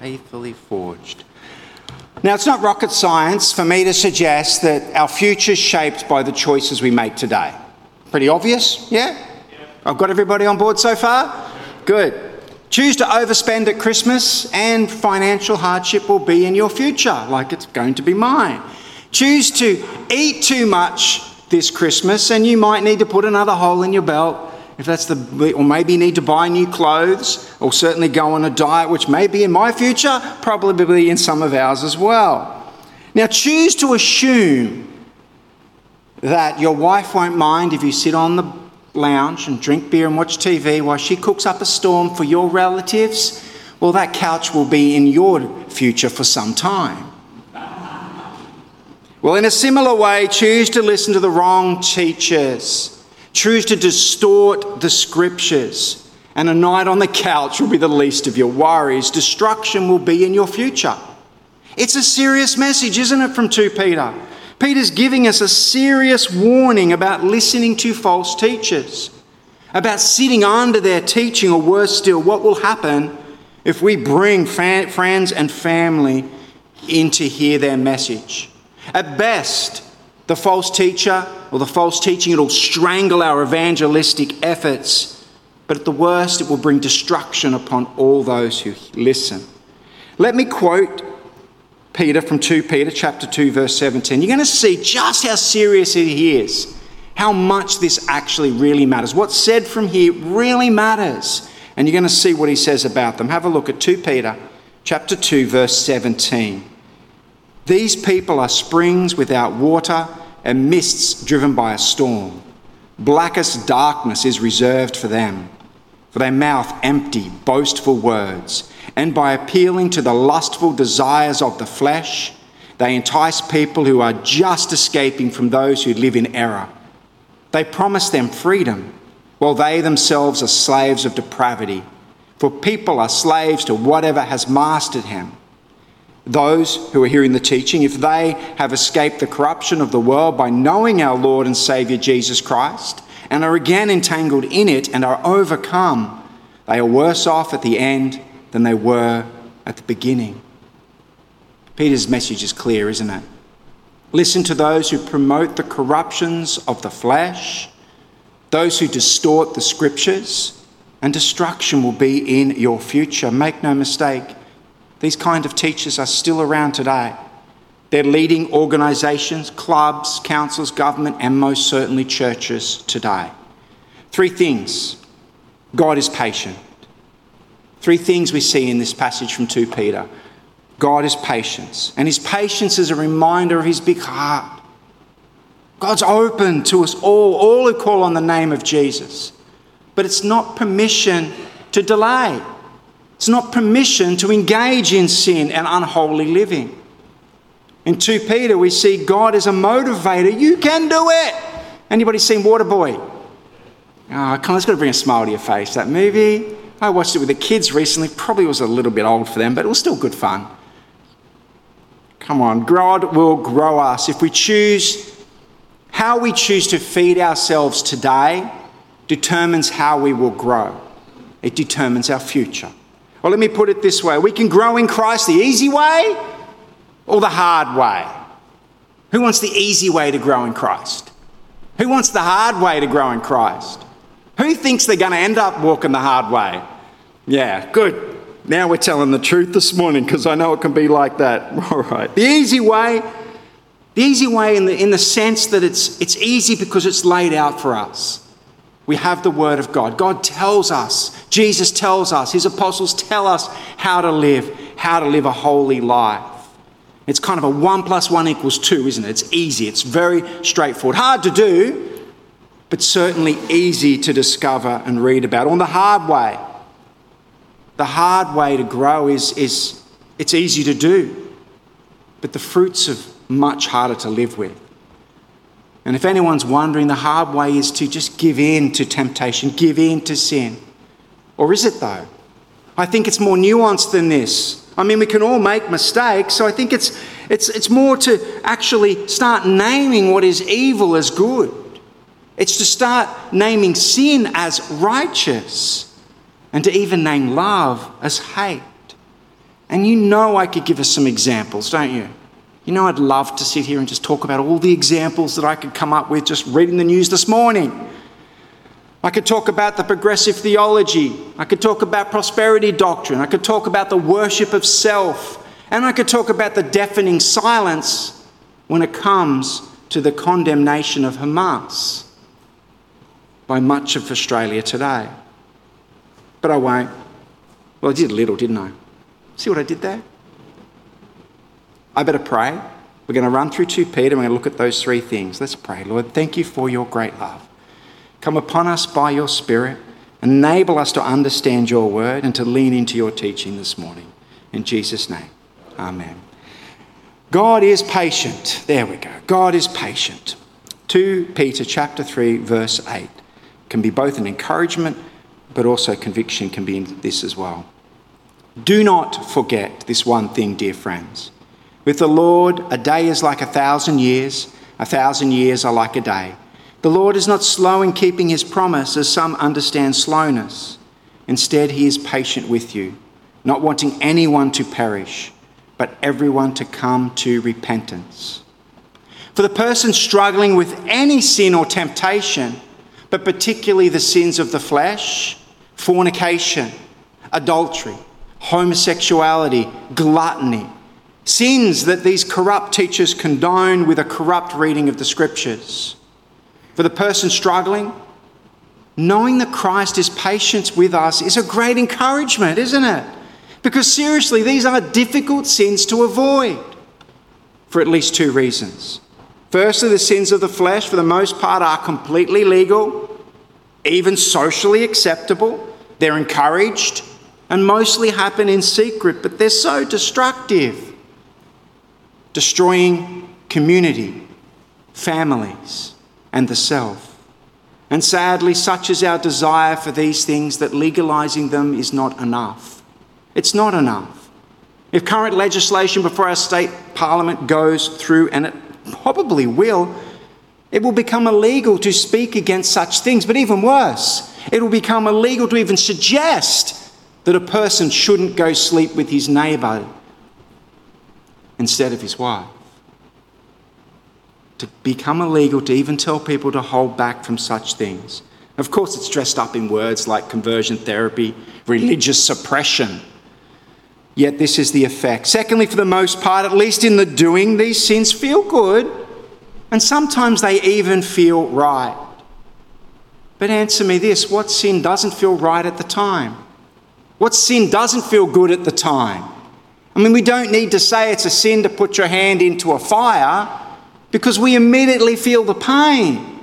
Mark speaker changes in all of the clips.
Speaker 1: Faithfully forged. Now, it's not rocket science for me to suggest that our future is shaped by the choices we make today. Pretty obvious, yeah? I've got everybody on board so far? Good. Choose to overspend at Christmas, and financial hardship will be in your future, like it's going to be mine. Choose to eat too much this Christmas, and you might need to put another hole in your belt if that's the, or maybe you need to buy new clothes, or certainly go on a diet, which may be in my future, probably in some of ours as well. Now, choose to assume that your wife won't mind if you sit on the lounge and drink beer and watch TV while she cooks up a storm for your relatives. Well, that couch will be in your future for some time. Well, in a similar way, choose to listen to the wrong teachers choose to distort the scriptures, and a night on the couch will be the least of your worries. Destruction will be in your future. It's a serious message, isn't it, from 2 Peter? Peter's giving us a serious warning about listening to false teachers, about sitting under their teaching, or worse still, what will happen if we bring friends and family in to hear their message. At best, the false teacher or the false teaching, it'll strangle our evangelistic efforts. But at the worst, it will bring destruction upon all those who listen. Let me quote Peter from 2 Peter chapter 2 verse 17. You're going to see just how serious it is. How much this actually really matters. What's said from here really matters. And you're going to see what he says about them. Have a look at 2 Peter chapter 2 verse 17. These people are springs without water and mists driven by a storm. Blackest darkness is reserved for them, for they mouth empty, boastful words, and by appealing to the lustful desires of the flesh, they entice people who are just escaping from those who live in error. They promise them freedom, while they themselves are slaves of depravity. For people are slaves to whatever has mastered him those who are hearing the teaching, if they have escaped the corruption of the world by knowing our Lord and Saviour Jesus Christ and are again entangled in it and are overcome, they are worse off at the end than they were at the beginning. Peter's message is clear, isn't it? Listen to those who promote the corruptions of the flesh, those who distort the scriptures, and destruction will be in your future. Make no mistake. These kind of teachers are still around today. They're leading organisations, clubs, councils, government, and most certainly churches today. Three things God is patient. Three things we see in this passage from 2 Peter God is patience, and his patience is a reminder of his big heart. God's open to us all, all who call on the name of Jesus. But it's not permission to delay. It's not permission to engage in sin and unholy living. In 2 Peter, we see God as a motivator. You can do it. Anybody seen Waterboy? Oh, come on, it's got to bring a smile to your face. That movie, I watched it with the kids recently. Probably was a little bit old for them, but it was still good fun. Come on, God will grow us. If we choose, how we choose to feed ourselves today determines how we will grow, it determines our future. Well, let me put it this way we can grow in Christ the easy way or the hard way. Who wants the easy way to grow in Christ? Who wants the hard way to grow in Christ? Who thinks they're going to end up walking the hard way? Yeah, good. Now we're telling the truth this morning because I know it can be like that. All right. The easy way, the easy way in the, in the sense that it's, it's easy because it's laid out for us. We have the Word of God. God tells us, Jesus tells us, His apostles tell us how to live, how to live a holy life. It's kind of a one plus one equals two, isn't it? It's easy, it's very straightforward. Hard to do, but certainly easy to discover and read about. On the hard way, the hard way to grow is, is it's easy to do, but the fruits are much harder to live with. And if anyone's wondering, the hard way is to just give in to temptation, give in to sin. Or is it though? I think it's more nuanced than this. I mean, we can all make mistakes, so I think it's, it's, it's more to actually start naming what is evil as good. It's to start naming sin as righteous and to even name love as hate. And you know I could give us some examples, don't you? You know, I'd love to sit here and just talk about all the examples that I could come up with just reading the news this morning. I could talk about the progressive theology. I could talk about prosperity doctrine. I could talk about the worship of self. And I could talk about the deafening silence when it comes to the condemnation of Hamas by much of Australia today. But I won't. Well, I did a little, didn't I? See what I did there? I better pray. We're going to run through 2 Peter. And we're going to look at those three things. Let's pray. Lord, thank you for your great love. Come upon us by your Spirit. Enable us to understand your word and to lean into your teaching this morning. In Jesus' name, amen. God is patient. There we go. God is patient. 2 Peter chapter 3 verse 8 can be both an encouragement but also conviction can be in this as well. Do not forget this one thing, dear friends. With the Lord, a day is like a thousand years, a thousand years are like a day. The Lord is not slow in keeping his promise, as some understand slowness. Instead, he is patient with you, not wanting anyone to perish, but everyone to come to repentance. For the person struggling with any sin or temptation, but particularly the sins of the flesh, fornication, adultery, homosexuality, gluttony, sins that these corrupt teachers condone with a corrupt reading of the scriptures for the person struggling, knowing that Christ is patient with us is a great encouragement, isn't it? Because seriously, these are difficult sins to avoid for at least two reasons. Firstly, the sins of the flesh, for the most part, are completely legal, even socially acceptable. They're encouraged and mostly happen in secret, but they're so destructive, destroying community, families, and the self. And sadly, such is our desire for these things that legalising them is not enough. It's not enough. If current legislation before our state parliament goes through, and it probably will, it will become illegal to speak against such things. But even worse, it will become illegal to even suggest that a person shouldn't go sleep with his neighbour instead of his wife to become illegal to even tell people to hold back from such things. Of course, it's dressed up in words like conversion therapy, religious suppression. Yet, this is the effect. Secondly, for the most part, at least in the doing, these sins feel good, and sometimes they even feel right. But answer me this what sin doesn't feel right at the time? What sin doesn't feel good at the time? I mean, we don't need to say it's a sin to put your hand into a fire because we immediately feel the pain.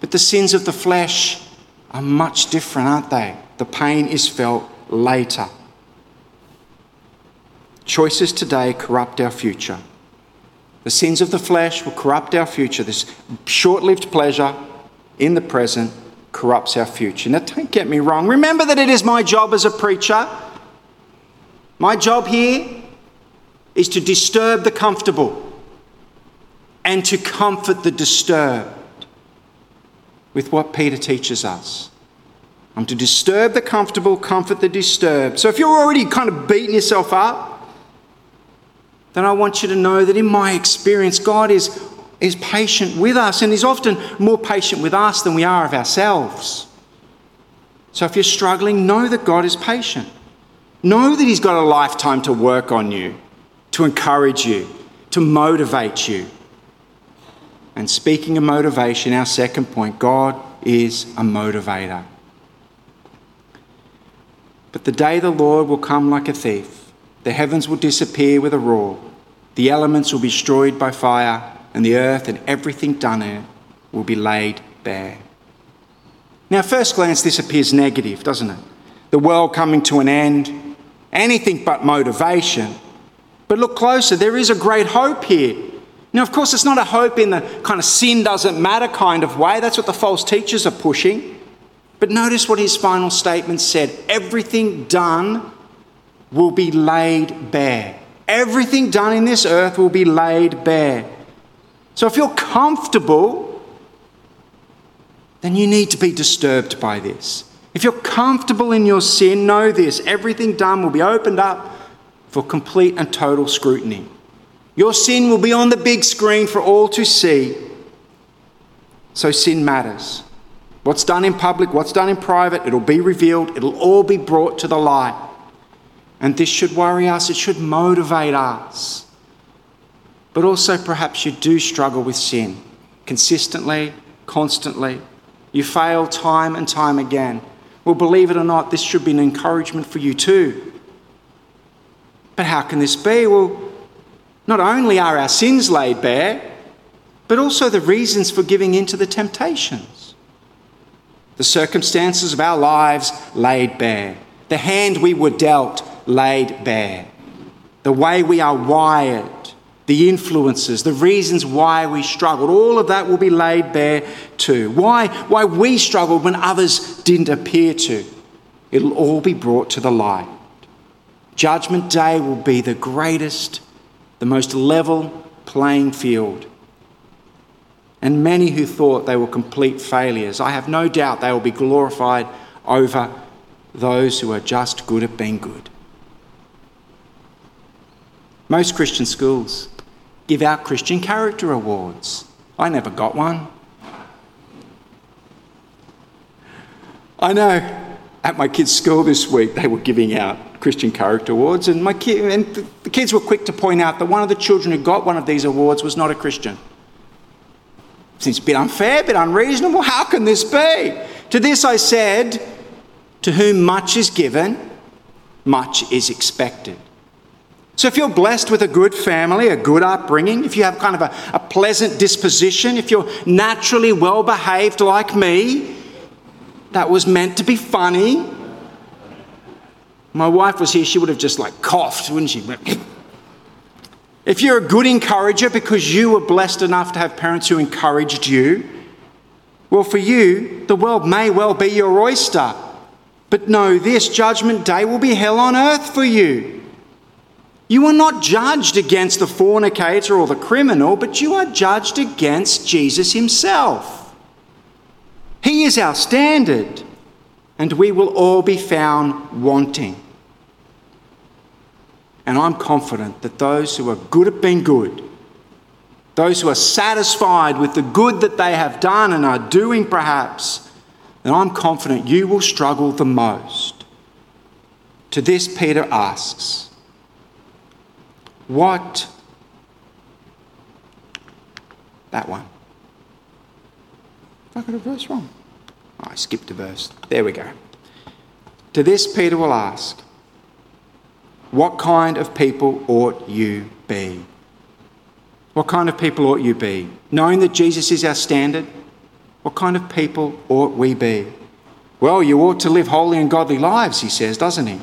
Speaker 1: But the sins of the flesh are much different, aren't they? The pain is felt later. Choices today corrupt our future. The sins of the flesh will corrupt our future. This short lived pleasure in the present corrupts our future. Now, don't get me wrong. Remember that it is my job as a preacher. My job here is to disturb the comfortable and to comfort the disturbed with what Peter teaches us. I'm to disturb the comfortable, comfort the disturbed. So if you're already kind of beating yourself up, then I want you to know that in my experience, God is, is patient with us and is often more patient with us than we are of ourselves. So if you're struggling, know that God is patient. Know that He's got a lifetime to work on you, to encourage you, to motivate you. And speaking of motivation, our second point God is a motivator. But the day the Lord will come like a thief, the heavens will disappear with a roar, the elements will be destroyed by fire, and the earth and everything done in it will be laid bare. Now, first glance, this appears negative, doesn't it? The world coming to an end, anything but motivation. But look closer, there is a great hope here. Now, of course, it's not a hope in the kind of sin doesn't matter kind of way. That's what the false teachers are pushing. But notice what his final statement said everything done will be laid bare. Everything done in this earth will be laid bare. So if you're comfortable, then you need to be disturbed by this. If you're comfortable in your sin, know this everything done will be opened up for complete and total scrutiny. Your sin will be on the big screen for all to see. So sin matters. What's done in public, what's done in private, it'll be revealed, it'll all be brought to the light. And this should worry us, it should motivate us. But also, perhaps you do struggle with sin consistently, constantly. You fail time and time again. Well, believe it or not, this should be an encouragement for you too. But how can this be? Well, not only are our sins laid bare, but also the reasons for giving in to the temptations. The circumstances of our lives laid bare. The hand we were dealt laid bare. The way we are wired, the influences, the reasons why we struggled, all of that will be laid bare too. Why, why we struggled when others didn't appear to. It'll all be brought to the light. Judgment Day will be the greatest the most level playing field. And many who thought they were complete failures, I have no doubt they will be glorified over those who are just good at being good. Most Christian schools give out Christian character awards. I never got one. I know at my kids' school this week they were giving out Christian Character Awards, and my kid, and the kids were quick to point out that one of the children who got one of these awards was not a Christian. Seems a bit unfair, a bit unreasonable. How can this be? To this I said, To whom much is given, much is expected. So, if you're blessed with a good family, a good upbringing, if you have kind of a, a pleasant disposition, if you're naturally well behaved like me, that was meant to be funny, my wife was here, she would have just like coughed, wouldn't she? If you're a good encourager because you were blessed enough to have parents who encouraged you, well, for you, the world may well be your oyster. But know this judgment day will be hell on earth for you. You are not judged against the fornicator or the criminal, but you are judged against Jesus himself. He is our standard, and we will all be found wanting. And I'm confident that those who are good at being good, those who are satisfied with the good that they have done and are doing perhaps, then I'm confident you will struggle the most. To this, Peter asks, What? That one. I got a verse wrong. Oh, I skipped a verse. There we go. To this, Peter will ask, what kind of people ought you be? What kind of people ought you be? Knowing that Jesus is our standard, what kind of people ought we be? Well, you ought to live holy and godly lives, he says, doesn't he?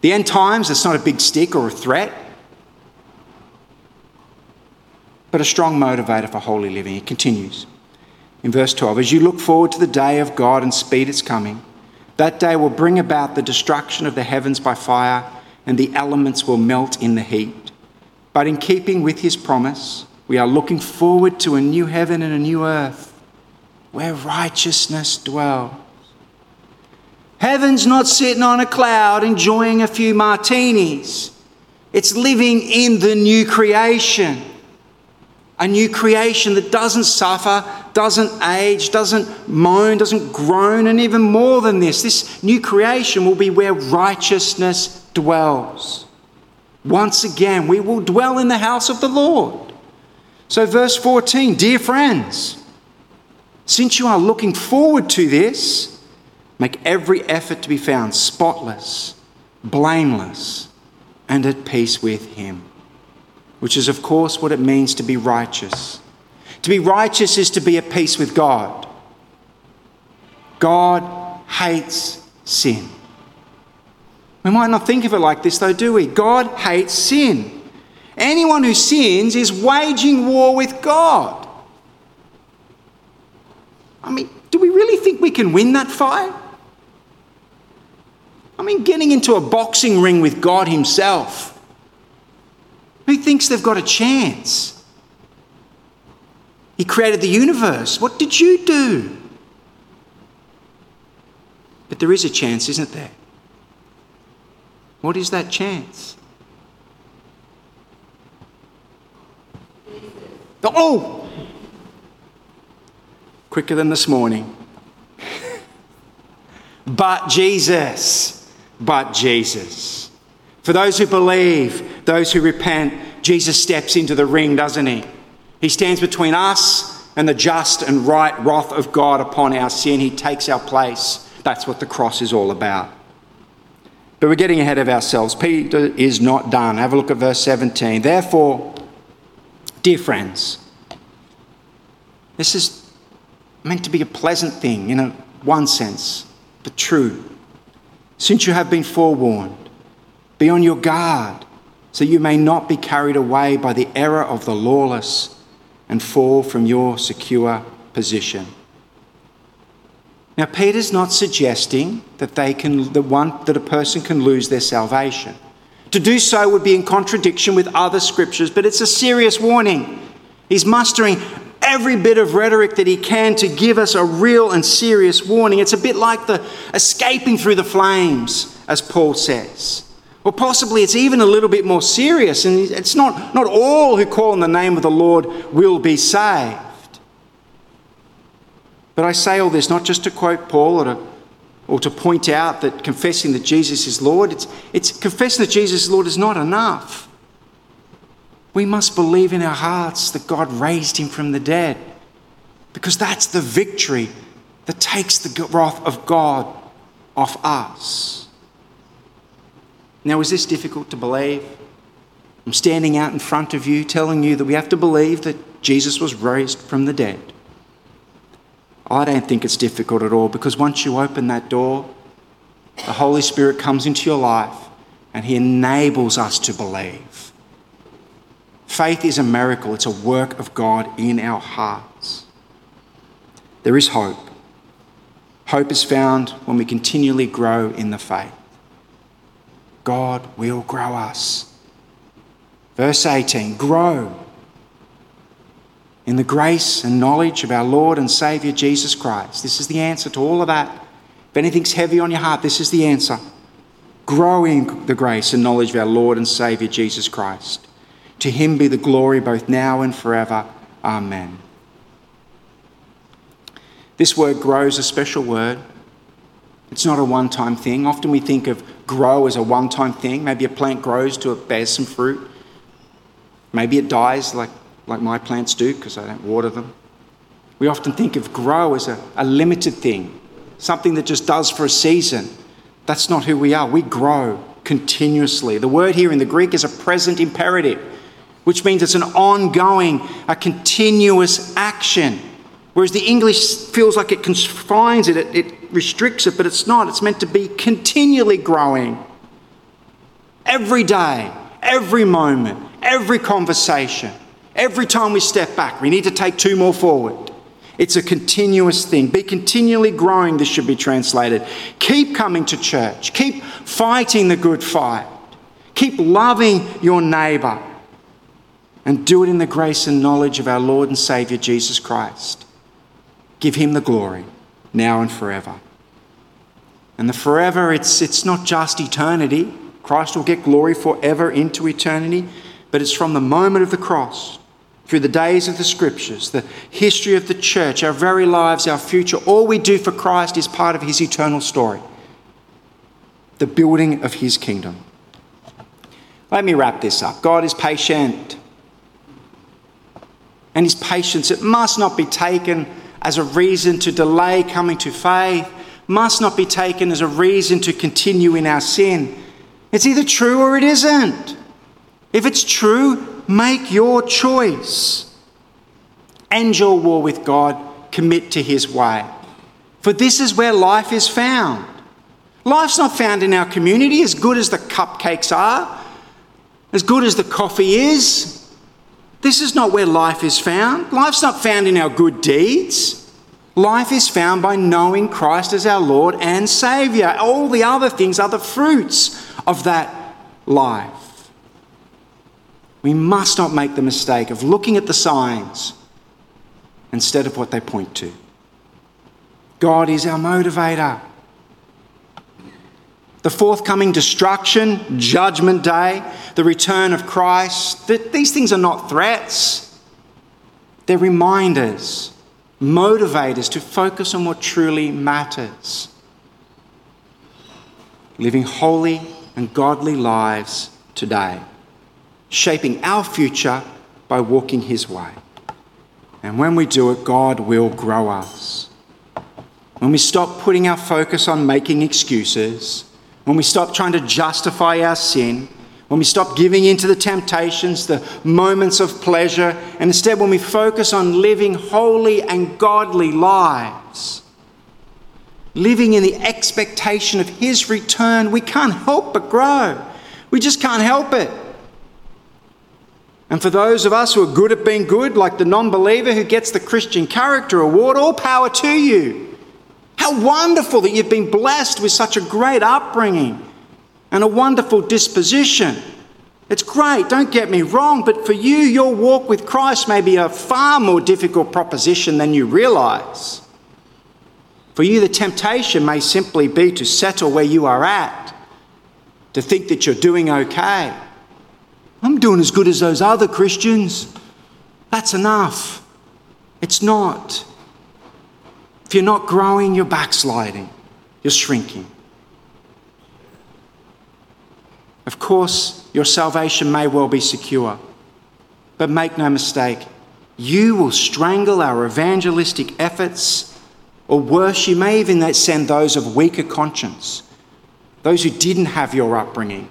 Speaker 1: The end times, it's not a big stick or a threat, but a strong motivator for holy living. It continues in verse 12 As you look forward to the day of God and speed its coming, that day will bring about the destruction of the heavens by fire and the elements will melt in the heat. But in keeping with his promise, we are looking forward to a new heaven and a new earth where righteousness dwells. Heaven's not sitting on a cloud enjoying a few martinis. It's living in the new creation. A new creation that doesn't suffer, doesn't age, doesn't moan, doesn't groan, and even more than this, this new creation will be where righteousness dwells. Once again, we will dwell in the house of the Lord. So, verse 14 Dear friends, since you are looking forward to this, make every effort to be found spotless, blameless, and at peace with Him, which is, of course, what it means to be righteous. To be righteous is to be at peace with God. God hates sin. We might not think of it like this, though, do we? God hates sin. Anyone who sins is waging war with God. I mean, do we really think we can win that fight? I mean, getting into a boxing ring with God Himself. Who thinks they've got a chance? He created the universe. What did you do? But there is a chance, isn't there? What is that chance? Oh! Quicker than this morning. but Jesus. But Jesus. For those who believe, those who repent, Jesus steps into the ring, doesn't he? He stands between us and the just and right wrath of God upon our sin. He takes our place. That's what the cross is all about. But we're getting ahead of ourselves. Peter is not done. Have a look at verse 17. Therefore, dear friends, this is meant to be a pleasant thing in a, one sense, but true. Since you have been forewarned, be on your guard so you may not be carried away by the error of the lawless and fall from your secure position. Now, Peter's not suggesting that they can, the one, that a person can lose their salvation. To do so would be in contradiction with other scriptures, but it's a serious warning. He's mustering every bit of rhetoric that he can to give us a real and serious warning. It's a bit like the escaping through the flames, as Paul says. Or possibly it's even a little bit more serious, and it's not, not all who call on the name of the Lord will be saved. But I say all this not just to quote Paul or to, or to point out that confessing that Jesus is Lord. It's, it's confessing that Jesus is Lord is not enough. We must believe in our hearts that God raised him from the dead because that's the victory that takes the wrath of God off us. Now, is this difficult to believe? I'm standing out in front of you telling you that we have to believe that Jesus was raised from the dead. I don't think it's difficult at all because once you open that door, the Holy Spirit comes into your life and He enables us to believe. Faith is a miracle, it's a work of God in our hearts. There is hope. Hope is found when we continually grow in the faith. God will grow us. Verse 18 grow in the grace and knowledge of our Lord and Saviour Jesus Christ. This is the answer to all of that. If anything's heavy on your heart, this is the answer. Grow in the grace and knowledge of our Lord and Saviour Jesus Christ. To him be the glory both now and forever. Amen. This word grow is a special word. It's not a one time thing. Often we think of grow as a one time thing. Maybe a plant grows to it bears some fruit. Maybe it dies like like my plants do because I don't water them. We often think of grow as a, a limited thing, something that just does for a season. That's not who we are. We grow continuously. The word here in the Greek is a present imperative, which means it's an ongoing, a continuous action. Whereas the English feels like it confines it, it, it restricts it, but it's not. It's meant to be continually growing. Every day, every moment, every conversation. Every time we step back, we need to take two more forward. It's a continuous thing. Be continually growing, this should be translated. Keep coming to church. Keep fighting the good fight. Keep loving your neighbour. And do it in the grace and knowledge of our Lord and Saviour Jesus Christ. Give him the glory now and forever. And the forever, it's, it's not just eternity. Christ will get glory forever into eternity, but it's from the moment of the cross through the days of the scriptures, the history of the church, our very lives, our future, all we do for Christ is part of his eternal story, the building of his kingdom. Let me wrap this up. God is patient. And his patience, it must not be taken as a reason to delay coming to faith, must not be taken as a reason to continue in our sin. It's either true or it isn't. If it's true, make your choice. End your war with God, commit to His way. For this is where life is found. Life's not found in our community, as good as the cupcakes are, as good as the coffee is. This is not where life is found. Life's not found in our good deeds. Life is found by knowing Christ as our Lord and Saviour. All the other things are the fruits of that life. We must not make the mistake of looking at the signs instead of what they point to. God is our motivator. The forthcoming destruction, judgment day, the return of Christ, these things are not threats. They're reminders, motivators to focus on what truly matters. Living holy and godly lives today, shaping our future by walking His way. And when we do it, God will grow us. When we stop putting our focus on making excuses, when we stop trying to justify our sin, when we stop giving in to the temptations, the moments of pleasure, and instead when we focus on living holy and godly lives, living in the expectation of His return, we can't help but grow. We just can't help it. And for those of us who are good at being good, like the non believer who gets the Christian Character Award, all power to you. How wonderful that you've been blessed with such a great upbringing and a wonderful disposition. It's great, don't get me wrong, but for you, your walk with Christ may be a far more difficult proposition than you realize. For you, the temptation may simply be to settle where you are at, to think that you're doing okay. I'm doing as good as those other Christians. That's enough. It's not. If you're not growing, you're backsliding, you're shrinking. Of course, your salvation may well be secure. But make no mistake, you will strangle our evangelistic efforts, or worse, you may even send those of weaker conscience, those who didn't have your upbringing,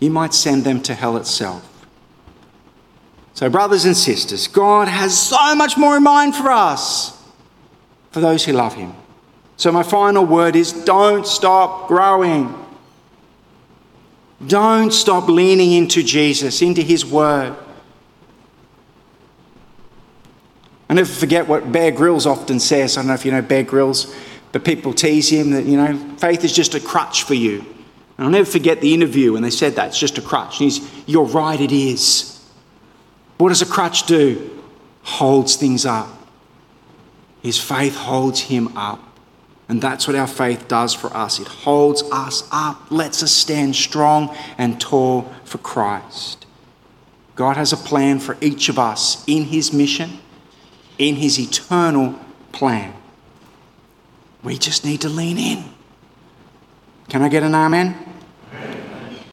Speaker 1: you might send them to hell itself. So, brothers and sisters, God has so much more in mind for us, for those who love Him. So, my final word is don't stop growing. Don't stop leaning into Jesus, into His Word. I never forget what Bear Grylls often says. I don't know if you know Bear Grylls, but people tease him that, you know, faith is just a crutch for you. And I'll never forget the interview when they said that. It's just a crutch. And he's, You're right, it is. What does a crutch do? Holds things up. His faith holds him up. And that's what our faith does for us. It holds us up, lets us stand strong and tall for Christ. God has a plan for each of us in His mission, in His eternal plan. We just need to lean in. Can I get an amen?